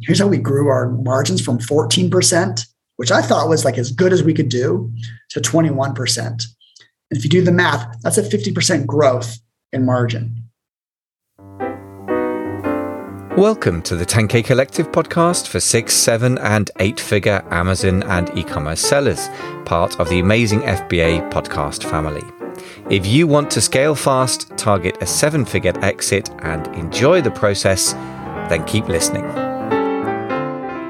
here's how we grew our margins from 14%, which I thought was like as good as we could do, to 21%. And if you do the math, that's a 50% growth in margin. Welcome to the 10K Collective podcast for six, seven, and eight figure Amazon and e commerce sellers, part of the amazing FBA podcast family. If you want to scale fast, target a seven figure exit, and enjoy the process, then keep listening.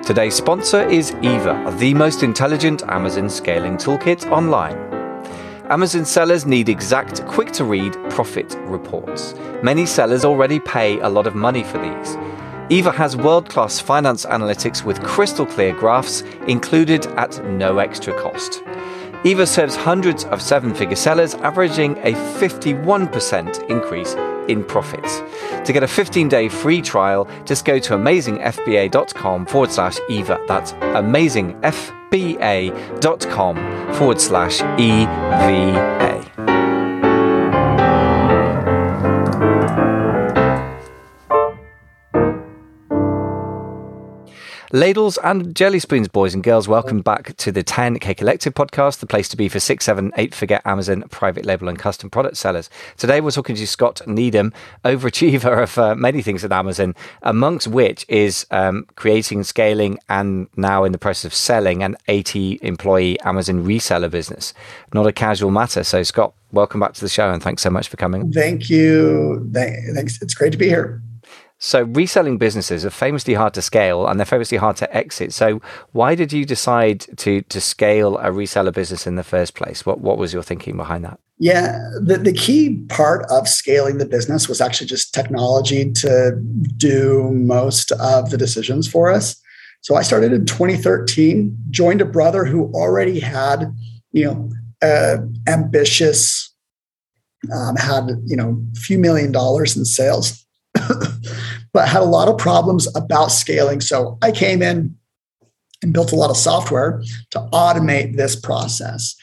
Today's sponsor is Eva, the most intelligent Amazon scaling toolkit online. Amazon sellers need exact, quick to read profit reports. Many sellers already pay a lot of money for these. Eva has world class finance analytics with crystal clear graphs included at no extra cost. Eva serves hundreds of seven figure sellers, averaging a 51% increase in profits. To get a 15 day free trial, just go to amazingfba.com forward slash Eva. That's amazingfba.com forward slash EVA. Ladles and jelly spoons, boys and girls, welcome back to the 10K Collective podcast, the place to be for six, seven, eight figure Amazon private label and custom product sellers. Today we're talking to Scott Needham, overachiever of uh, many things at Amazon, amongst which is um, creating, scaling, and now in the process of selling an 80 employee Amazon reseller business. Not a casual matter. So, Scott, welcome back to the show and thanks so much for coming. Thank you. Thanks. It's great to be here. So reselling businesses are famously hard to scale and they're famously hard to exit. So why did you decide to to scale a reseller business in the first place? What what was your thinking behind that? Yeah, the, the key part of scaling the business was actually just technology to do most of the decisions for us. So I started in 2013, joined a brother who already had, you know, uh, ambitious, um, had you know, a few million dollars in sales but had a lot of problems about scaling. So I came in and built a lot of software to automate this process.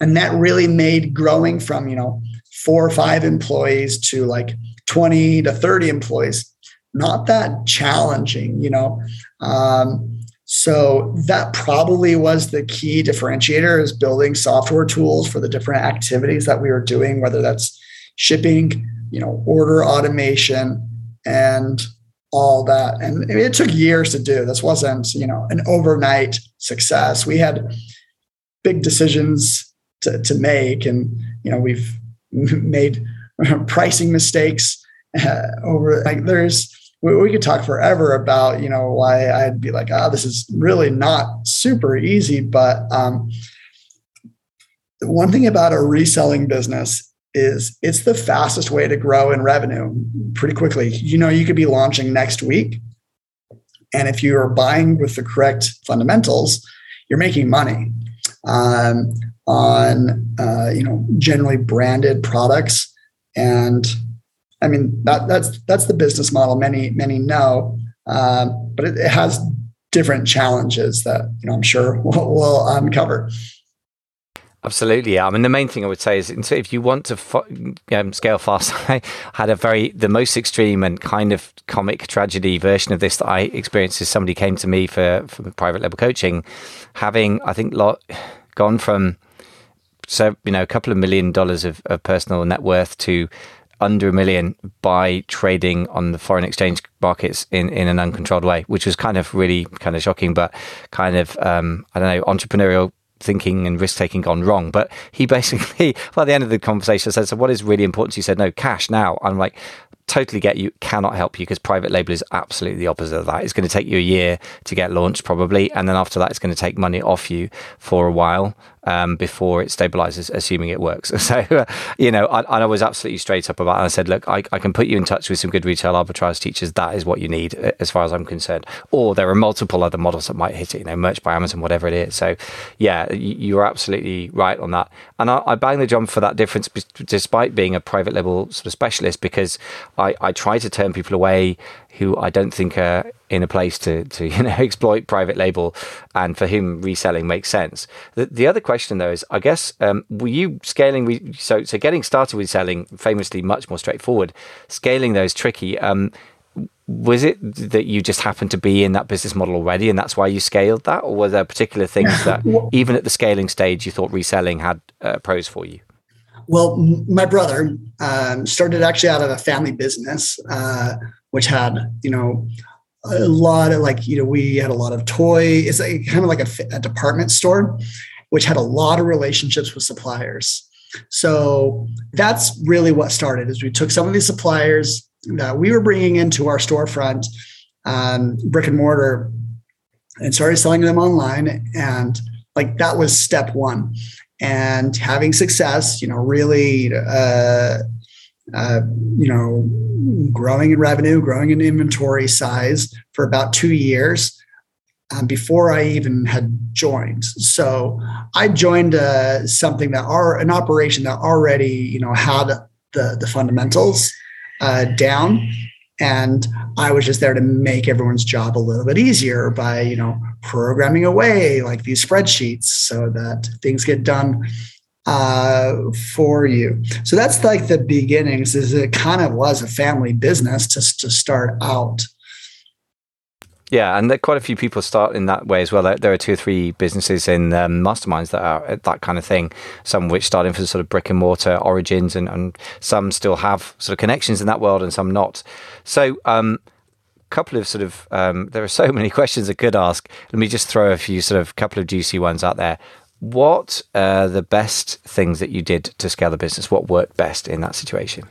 And that really made growing from, you know, four or five employees to like 20 to 30 employees not that challenging, you know. Um, so that probably was the key differentiator is building software tools for the different activities that we were doing, whether that's shipping, you know, order automation, and all that. And it took years to do. This wasn't, you know, an overnight success. We had big decisions to, to make, and you know, we've made pricing mistakes uh, over. Like, there's we, we, could talk forever about, you know, why I'd be like, ah, oh, this is really not super easy. But um, one thing about a reselling business is it's the fastest way to grow in revenue pretty quickly. You know, you could be launching next week. And if you are buying with the correct fundamentals, you're making money um, on, uh, you know, generally branded products. And I mean, that, that's, that's the business model many, many know, um, but it, it, has different challenges that, you know, I'm sure we'll, we'll uncover. Absolutely, yeah. I mean, the main thing I would say is if you want to um, scale fast, I had a very the most extreme and kind of comic tragedy version of this that I experienced. Is somebody came to me for for private label coaching, having I think lot gone from so you know a couple of million dollars of, of personal net worth to under a million by trading on the foreign exchange markets in, in an uncontrolled way, which was kind of really kind of shocking, but kind of um, I don't know entrepreneurial thinking and risk taking gone wrong. But he basically, by the end of the conversation, said, "So what is really important?" He said, "No, cash now." I'm like, totally get you cannot help you because private label is absolutely the opposite of that it's going to take you a year to get launched probably and then after that it's going to take money off you for a while um, before it stabilizes, assuming it works. So, uh, you know, I, I, was absolutely straight up about it. I said, look, I, I, can put you in touch with some good retail arbitrage teachers. That is what you need, uh, as far as I'm concerned. Or there are multiple other models that might hit it, you know, merch by Amazon, whatever it is. So, yeah, you're absolutely right on that. And I, I bang the drum for that difference, despite being a private label sort of specialist, because I, I try to turn people away who I don't think are in a place to, to you know exploit private label and for whom reselling makes sense. The, the other question though is, I guess, um, were you scaling? Re- so so getting started with selling famously much more straightforward. Scaling those tricky. Um, was it that you just happened to be in that business model already and that's why you scaled that or were there particular things that even at the scaling stage you thought reselling had uh, pros for you well my brother um, started actually out of a family business uh, which had you know a lot of like you know we had a lot of toy it's like, kind of like a, a department store which had a lot of relationships with suppliers so that's really what started is we took some of these suppliers that we were bringing into our storefront, um, brick and mortar, and started selling them online. And like that was step one. And having success, you know, really, uh, uh, you know, growing in revenue, growing in inventory size for about two years um, before I even had joined. So I joined uh, something that are an operation that already, you know, had the the fundamentals uh, down and i was just there to make everyone's job a little bit easier by you know programming away like these spreadsheets so that things get done uh, for you so that's like the beginnings is it kind of was a family business to, to start out yeah, and quite a few people start in that way as well. There are two or three businesses in um, masterminds that are that kind of thing. Some which starting from sort of brick and mortar origins, and, and some still have sort of connections in that world, and some not. So, um, couple of sort of um, there are so many questions I could ask. Let me just throw a few sort of couple of juicy ones out there. What are the best things that you did to scale the business? What worked best in that situation?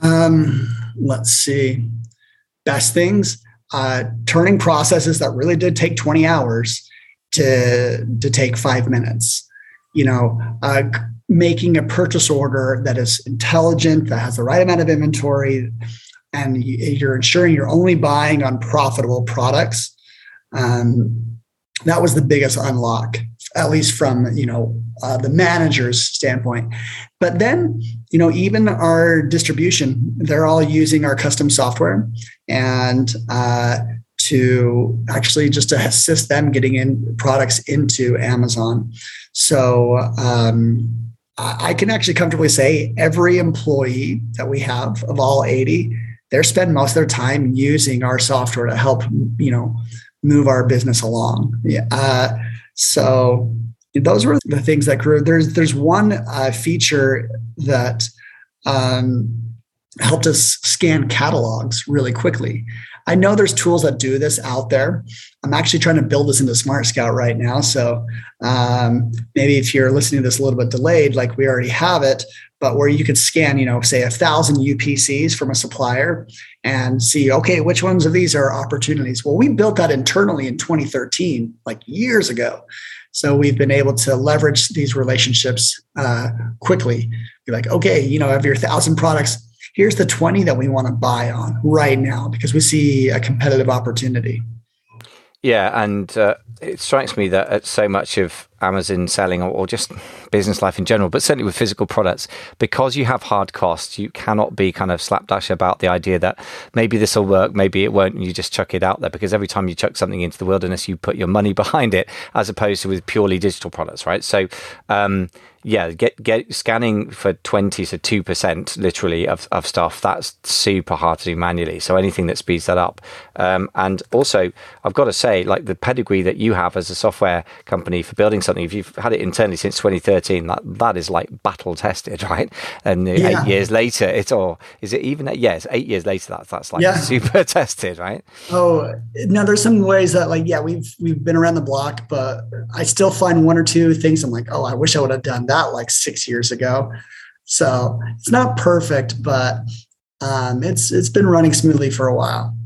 Um, let's see. Best things uh, turning processes that really did take 20 hours to, to take five minutes. You know, uh, making a purchase order that is intelligent, that has the right amount of inventory, and you're ensuring you're only buying on profitable products. Um, that was the biggest unlock, at least from you know uh, the manager's standpoint. But then, you know, even our distribution, they're all using our custom software and uh, to actually just to assist them getting in products into Amazon. So um, I can actually comfortably say every employee that we have of all 80, they're spend most of their time using our software to help, you know, move our business along. Yeah. Uh, so those were the things that grew. There's there's one uh, feature that um, helped us scan catalogs really quickly. I know there's tools that do this out there. I'm actually trying to build this into Smart Scout right now. So um, maybe if you're listening to this a little bit delayed, like we already have it, but where you could scan, you know, say a thousand UPCs from a supplier and see, okay, which ones of these are opportunities? Well, we built that internally in 2013, like years ago. So we've been able to leverage these relationships uh, quickly. Be like, okay, you know, of your thousand products, here's the 20 that we want to buy on right now because we see a competitive opportunity. Yeah, and uh, it strikes me that at so much of Amazon selling or, or, just business life in general, but certainly with physical products, because you have hard costs, you cannot be kind of slapdash about the idea that maybe this will work, maybe it won't, and you just chuck it out there. Because every time you chuck something into the wilderness, you put your money behind it, as opposed to with purely digital products, right? So, um, yeah, get get scanning for twenty to two percent literally of, of stuff. That's super hard to do manually. So anything that speeds that up, um, and also I've got to say, like the pedigree that you have as a software company for building something, if you've had it internally since 2013, that that is like battle tested, right? And yeah. eight years later, it's all is it even? Yes, eight years later, that's that's like yeah. super tested, right? Oh, now there's some ways that like yeah, we've we've been around the block, but I still find one or two things I'm like, oh, I wish I would have done that like six years ago. So it's not perfect, but um, it's it's been running smoothly for a while.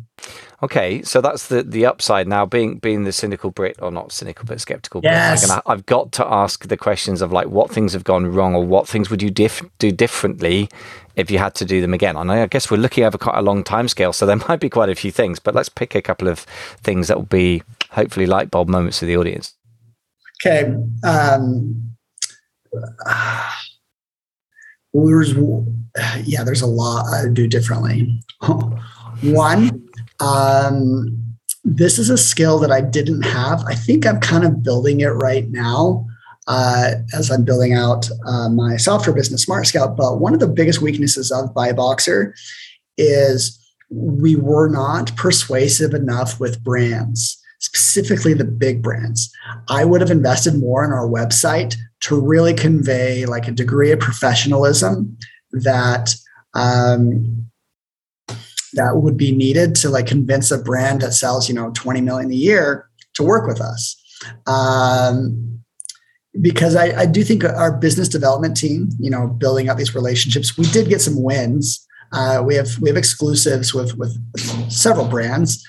Okay, so that's the the upside. Now, being being the cynical Brit, or not cynical but skeptical, yes. Brit, I've got to ask the questions of like what things have gone wrong, or what things would you diff- do differently if you had to do them again. And I guess we're looking over quite a long time scale, so there might be quite a few things. But let's pick a couple of things that will be hopefully light bulb moments for the audience. Okay, um, there's yeah, there's a lot I do differently. One, um, this is a skill that I didn't have. I think I'm kind of building it right now uh, as I'm building out uh, my software business, Smart Scout. But one of the biggest weaknesses of BuyBoxer is we were not persuasive enough with brands, specifically the big brands. I would have invested more in our website to really convey like a degree of professionalism that um, that would be needed to like convince a brand that sells you know 20 million a year to work with us um, because I, I, do think our business development team you know building up these relationships we did get some wins uh, we have we have exclusives with with several brands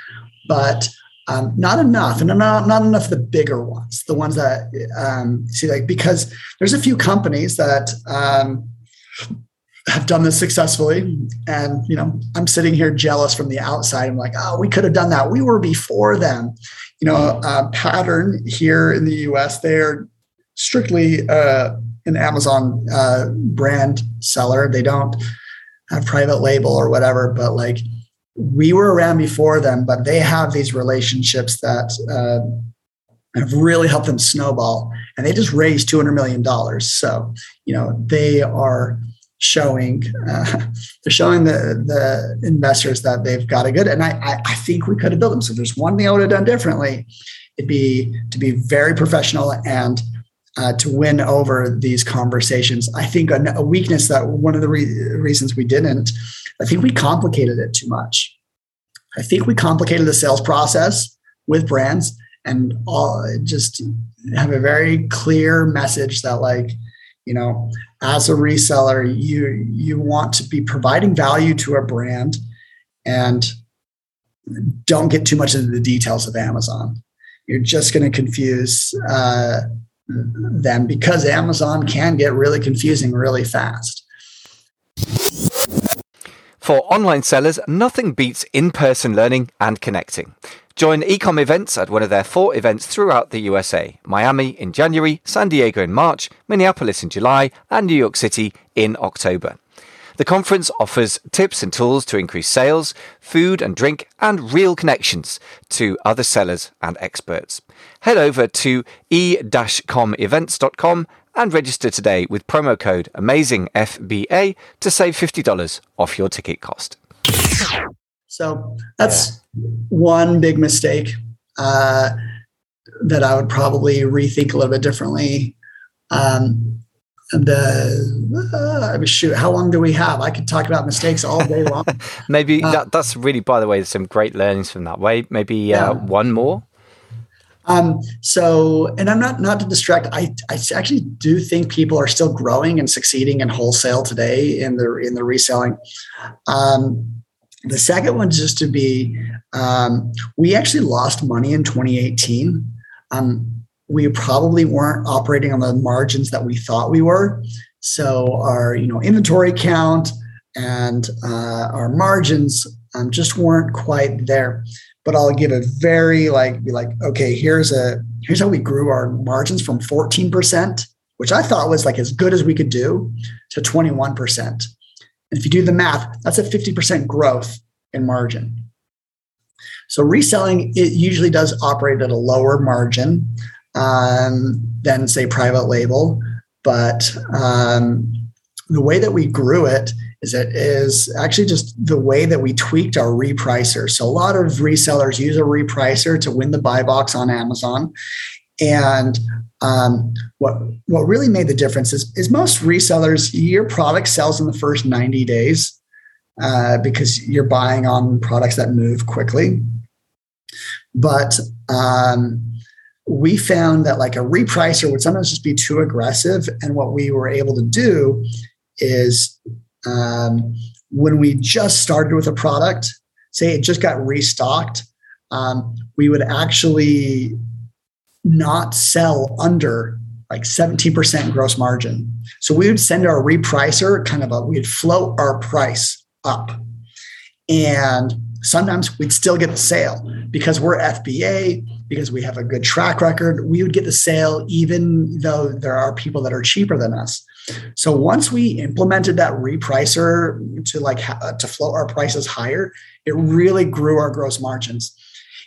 but um, not enough and not, not enough of the bigger ones the ones that um, see like because there's a few companies that um, have done this successfully and you know i'm sitting here jealous from the outside. I'm like oh we could have done that. We were before them. You know uh, pattern here in the us they're strictly uh, an amazon uh, brand seller. They don't have private label or whatever but like we were around before them but they have these relationships that uh, have really helped them snowball and they just raised $200 million so you know they are showing uh, they're showing the the investors that they've got a good and I, I, I think we could have built them. So there's one thing i would have done differently it'd be to be very professional and uh, to win over these conversations. I think a, a weakness that one of the re- reasons we didn't i think we complicated it too much. I think we complicated the sales process with brands and all just have a very clear message that like you know as a reseller you you want to be providing value to a brand and don't get too much into the details of amazon. You're just going to confuse uh, them because amazon can get really confusing really fast for online sellers nothing beats in-person learning and connecting Join Ecom Events at one of their four events throughout the USA Miami in January, San Diego in March, Minneapolis in July, and New York City in October. The conference offers tips and tools to increase sales, food and drink, and real connections to other sellers and experts. Head over to e-comevents.com and register today with promo code AMAZINGFBA to save $50 off your ticket cost. So that's one big mistake uh, that I would probably rethink a little bit differently. Um, the uh, I mean, shoot, how long do we have? I could talk about mistakes all day long. maybe uh, that, that's really, by the way, some great learnings from that way. Maybe uh, yeah. one more. Um, so, and I'm not not to distract. I, I actually do think people are still growing and succeeding in wholesale today in the in the reselling. Um, the second one is just to be, um, we actually lost money in 2018. Um, we probably weren't operating on the margins that we thought we were. So our, you know, inventory count and uh, our margins um, just weren't quite there. But I'll give a very like, be like, okay, here's a here's how we grew our margins from 14%, which I thought was like as good as we could do, to 21%. And if you do the math, that's a 50% growth in margin. So reselling it usually does operate at a lower margin um, than say private label, but um, the way that we grew it is it is actually just the way that we tweaked our repricer. So a lot of resellers use a repricer to win the buy box on Amazon, and um, what what really made the difference is, is most resellers your product sells in the first 90 days uh, because you're buying on products that move quickly. But um, we found that like a repricer would sometimes just be too aggressive. And what we were able to do is um, when we just started with a product say it just got restocked um, we would actually not sell under like 17% gross margin. So we would send our repricer kind of a, we'd float our price up. And sometimes we'd still get the sale because we're FBA, because we have a good track record. We would get the sale even though there are people that are cheaper than us. So once we implemented that repricer to like uh, to float our prices higher, it really grew our gross margins.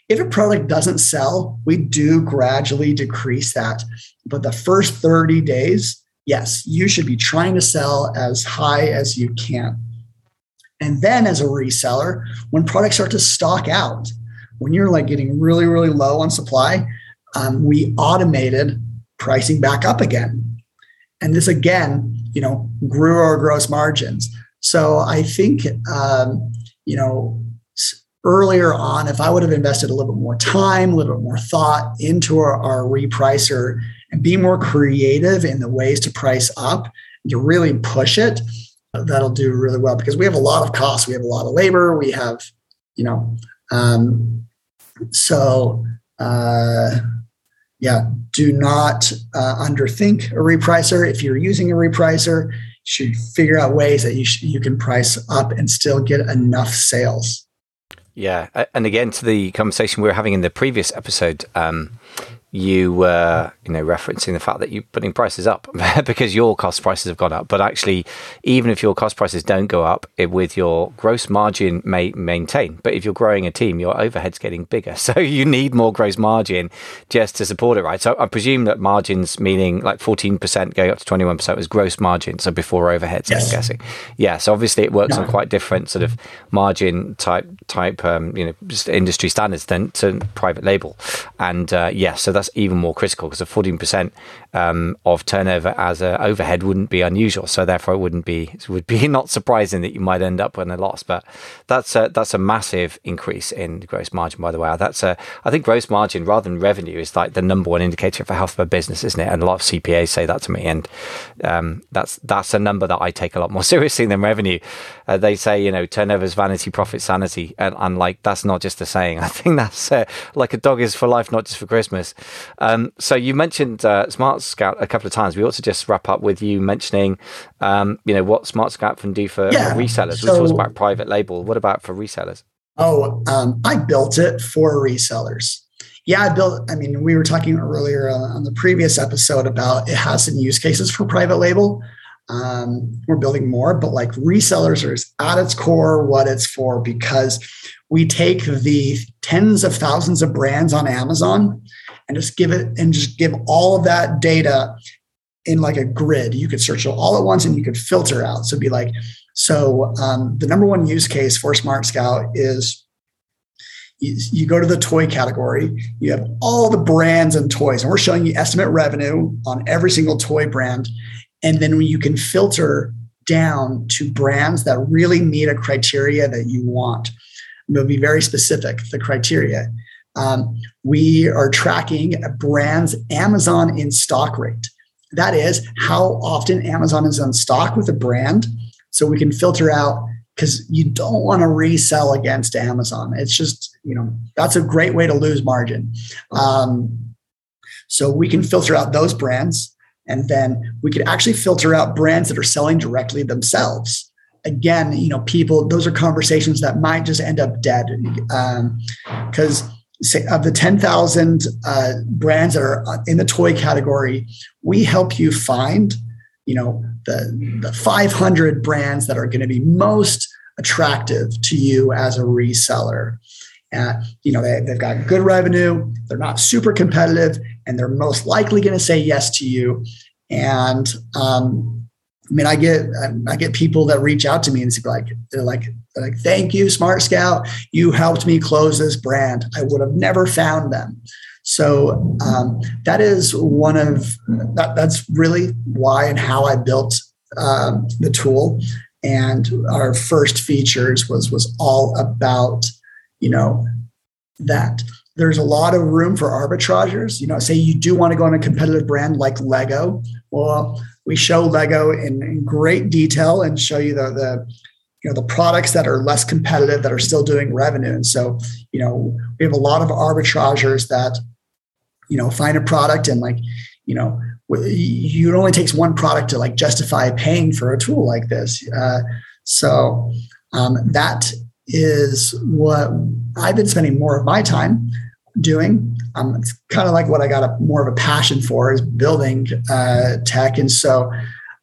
If a product doesn't sell, we do gradually decrease that. But the first 30 days, yes, you should be trying to sell as high as you can. And then as a reseller, when products start to stock out, when you're like getting really, really low on supply, um, we automated pricing back up again. And this again, you know, grew our gross margins. So I think, um, you know, earlier on, if I would have invested a little bit more time, a little bit more thought into our, our repricer and be more creative in the ways to price up, to really push it, that'll do really well because we have a lot of costs. We have a lot of labor. We have, you know, um, so uh, yeah, do not uh, underthink a repricer. If you're using a repricer, you should figure out ways that you sh- you can price up and still get enough sales. Yeah, and again to the conversation we were having in the previous episode, um, you were, you know, referencing the fact that you're putting prices up because your cost prices have gone up. But actually, even if your cost prices don't go up, it, with your gross margin may maintain. But if you're growing a team, your overhead's getting bigger, so you need more gross margin just to support it, right? So I presume that margins, meaning like 14% going up to 21%, was gross margin, so before overheads. Yes. I'm guessing. Yeah. So obviously, it works no. on quite different sort of margin type type, um, you know, industry standards than to private label. And uh, yeah, so that's even more critical because a 14% um, of turnover as an overhead wouldn't be unusual. So therefore, it wouldn't be it would be not surprising that you might end up with a loss. But that's a, that's a massive increase in gross margin. By the way, that's a I think gross margin rather than revenue is like the number one indicator for health of a business, isn't it? And a lot of CPAs say that to me, and um, that's that's a number that I take a lot more seriously than revenue. Uh, they say you know turnover is vanity, profit sanity, and, and like that's not just a saying. I think that's uh, like a dog is for life, not just for Christmas. Um, so you mentioned uh, Smart Scout a couple of times. We ought to just wrap up with you mentioning, um, you know, what Smart Scout can do for, yeah, resellers. So, we talked about private label. What about for resellers? Oh, um, I built it for resellers. Yeah, I built. I mean, we were talking earlier uh, on the previous episode about it has some use cases for private label. Um, we're building more, but like resellers are at its core what it's for because we take the tens of thousands of brands on Amazon and just give it and just give all of that data in like a grid. You could search it all at once and you could filter out. So be like, so um, the number one use case for Smart Scout is you, you go to the toy category, you have all the brands and toys, and we're showing you estimate revenue on every single toy brand. And then you can filter down to brands that really meet a criteria that you want. It'll be very specific, the criteria. Um, we are tracking a brand's Amazon in stock rate. That is how often Amazon is on stock with a brand. So we can filter out because you don't want to resell against Amazon. It's just, you know, that's a great way to lose margin. Um, so we can filter out those brands and then we could actually filter out brands that are selling directly themselves again you know people those are conversations that might just end up dead because um, say of the 10,000 uh, brands that are in the toy category, we help you find, you know, the, the 500 brands that are going to be most attractive to you as a reseller. Uh, you know, they, they've got good revenue, they're not super competitive, and they're most likely going to say yes to you. And um, I mean, I get I get people that reach out to me and say like they're like they're like thank you Smart Scout. You helped me close this brand. I would have never found them. So um, that is one of that, that's really why and how I built um, the tool. And our first features was was all about you know that. There's a lot of room for arbitragers you know say you do want to go on a competitive brand like Lego. Well we show Lego in, in great detail and show you the, the you know the products that are less competitive that are still doing revenue. And so you know we have a lot of arbitragers that you know find a product and like you know it only takes one product to like justify paying for a tool like this. Uh, so um, that is what I've been spending more of my time doing. Um, it's kind of like what I got a, more of a passion for is building uh, tech, and so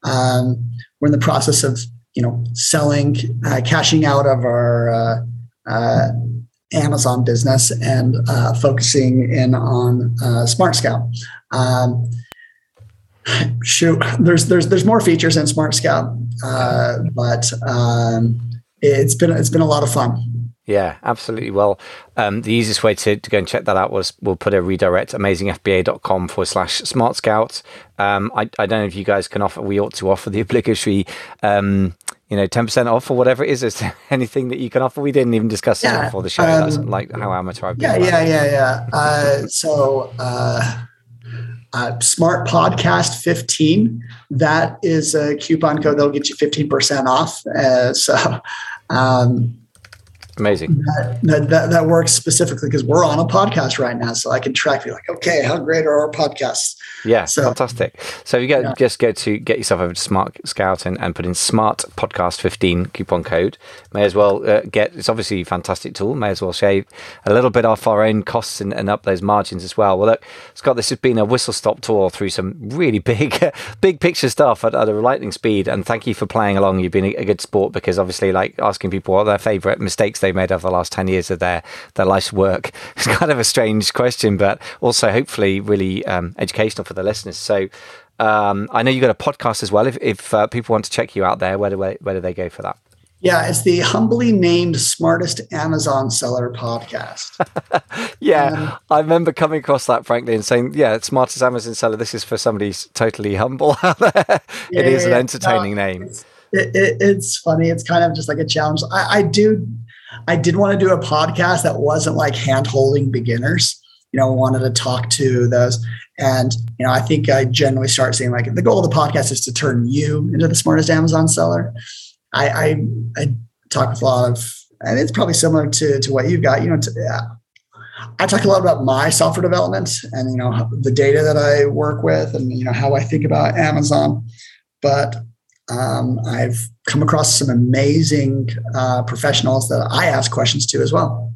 um, we're in the process of you know selling, uh, cashing out of our uh, uh Amazon business and uh, focusing in on uh, Smart Scout. Um, shoot, there's there's there's more features in Smart Scout, but um, it's been it's been a lot of fun. Yeah, absolutely. Well, um, the easiest way to, to go and check that out was we'll put a redirect amazingfba.com forward slash smart scouts. Um, I, I don't know if you guys can offer, we ought to offer the obligatory, um, you know, 10% off or whatever it is. Is there anything that you can offer? We didn't even discuss yeah, before the show. That's um, like how amateur I've been. Yeah, yeah, yeah, yeah. Uh, so, uh, uh, Smart Podcast 15. That is a coupon code that'll get you 15% off. Uh, so, um, Amazing. That, that, that, works specifically because we're on a podcast right now. So I can track you like, okay, how great are our podcasts? Yeah, so, fantastic. So you get yeah. just go to get yourself over to Smart Scout and, and put in Smart Podcast 15 coupon code. May as well uh, get, it's obviously a fantastic tool. May as well shave a little bit off our own costs and, and up those margins as well. Well, look, Scott, this has been a whistle stop tour through some really big, big picture stuff at, at a lightning speed. And thank you for playing along. You've been a, a good sport because obviously, like asking people what their favorite mistakes they made over the last 10 years of their, their life's work. It's kind of a strange question, but also hopefully really um, educational for the listeners. So um, I know you've got a podcast as well. If, if uh, people want to check you out there, where do, where do they go for that? Yeah, it's the humbly named smartest Amazon seller podcast. yeah, um, I remember coming across that, frankly, and saying, "Yeah, smartest Amazon seller. This is for somebody totally humble." it yeah, is yeah, an entertaining no, name. It's, it, it, it's funny. It's kind of just like a challenge. I, I do I did want to do a podcast that wasn't like hand holding beginners. You know, wanted to talk to those. And, you know, I think I generally start saying like the goal of the podcast is to turn you into the smartest Amazon seller. I, I, I talk with a lot of, and it's probably similar to, to what you've got, you know, to, yeah. I talk a lot about my software development and, you know, the data that I work with and, you know, how I think about Amazon. But um, I've come across some amazing uh, professionals that I ask questions to as well.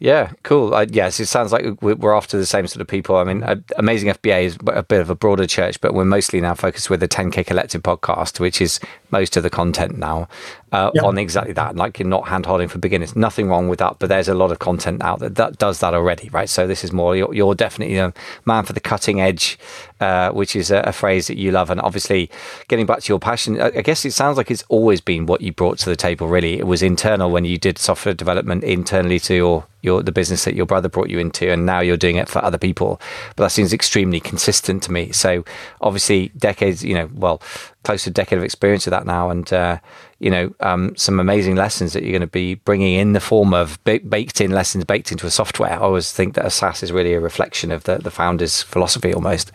Yeah, cool. Uh, yes, it sounds like we're after the same sort of people. I mean, uh, Amazing FBA is a bit of a broader church, but we're mostly now focused with the 10K Collective podcast, which is most of the content now uh, yep. on exactly that. Like you're not hand holding for beginners. Nothing wrong with that, but there's a lot of content out there that does that already, right? So this is more, you're, you're definitely a man for the cutting edge, uh, which is a, a, phrase that you love. And obviously, getting back to your passion, I, I guess it sounds like it's always been what you brought to the table, really. It was internal when you did software development internally to your, your the business that your brother brought you into, and now you're doing it for other people. But that seems extremely consistent to me. So obviously, decades, you know, well, close to a decade of experience with that now, and uh, you know um, some amazing lessons that you're going to be bringing in the form of baked in lessons baked into a software. I always think that a SaaS is really a reflection of the the founder's philosophy almost.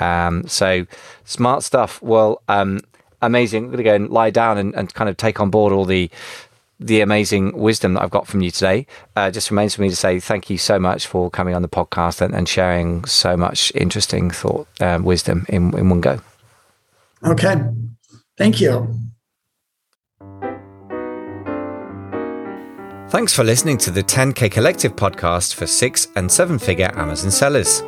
Um, so smart stuff. Well, um, amazing. I'm going to go and lie down and, and kind of take on board all the the amazing wisdom that I've got from you today. Uh, just remains for me to say thank you so much for coming on the podcast and, and sharing so much interesting thought, um, wisdom in, in one go. Okay. Thank you. Thanks for listening to the 10K Collective podcast for six and seven figure Amazon sellers.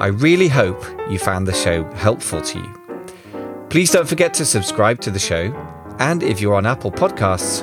I really hope you found the show helpful to you. Please don't forget to subscribe to the show. And if you're on Apple Podcasts,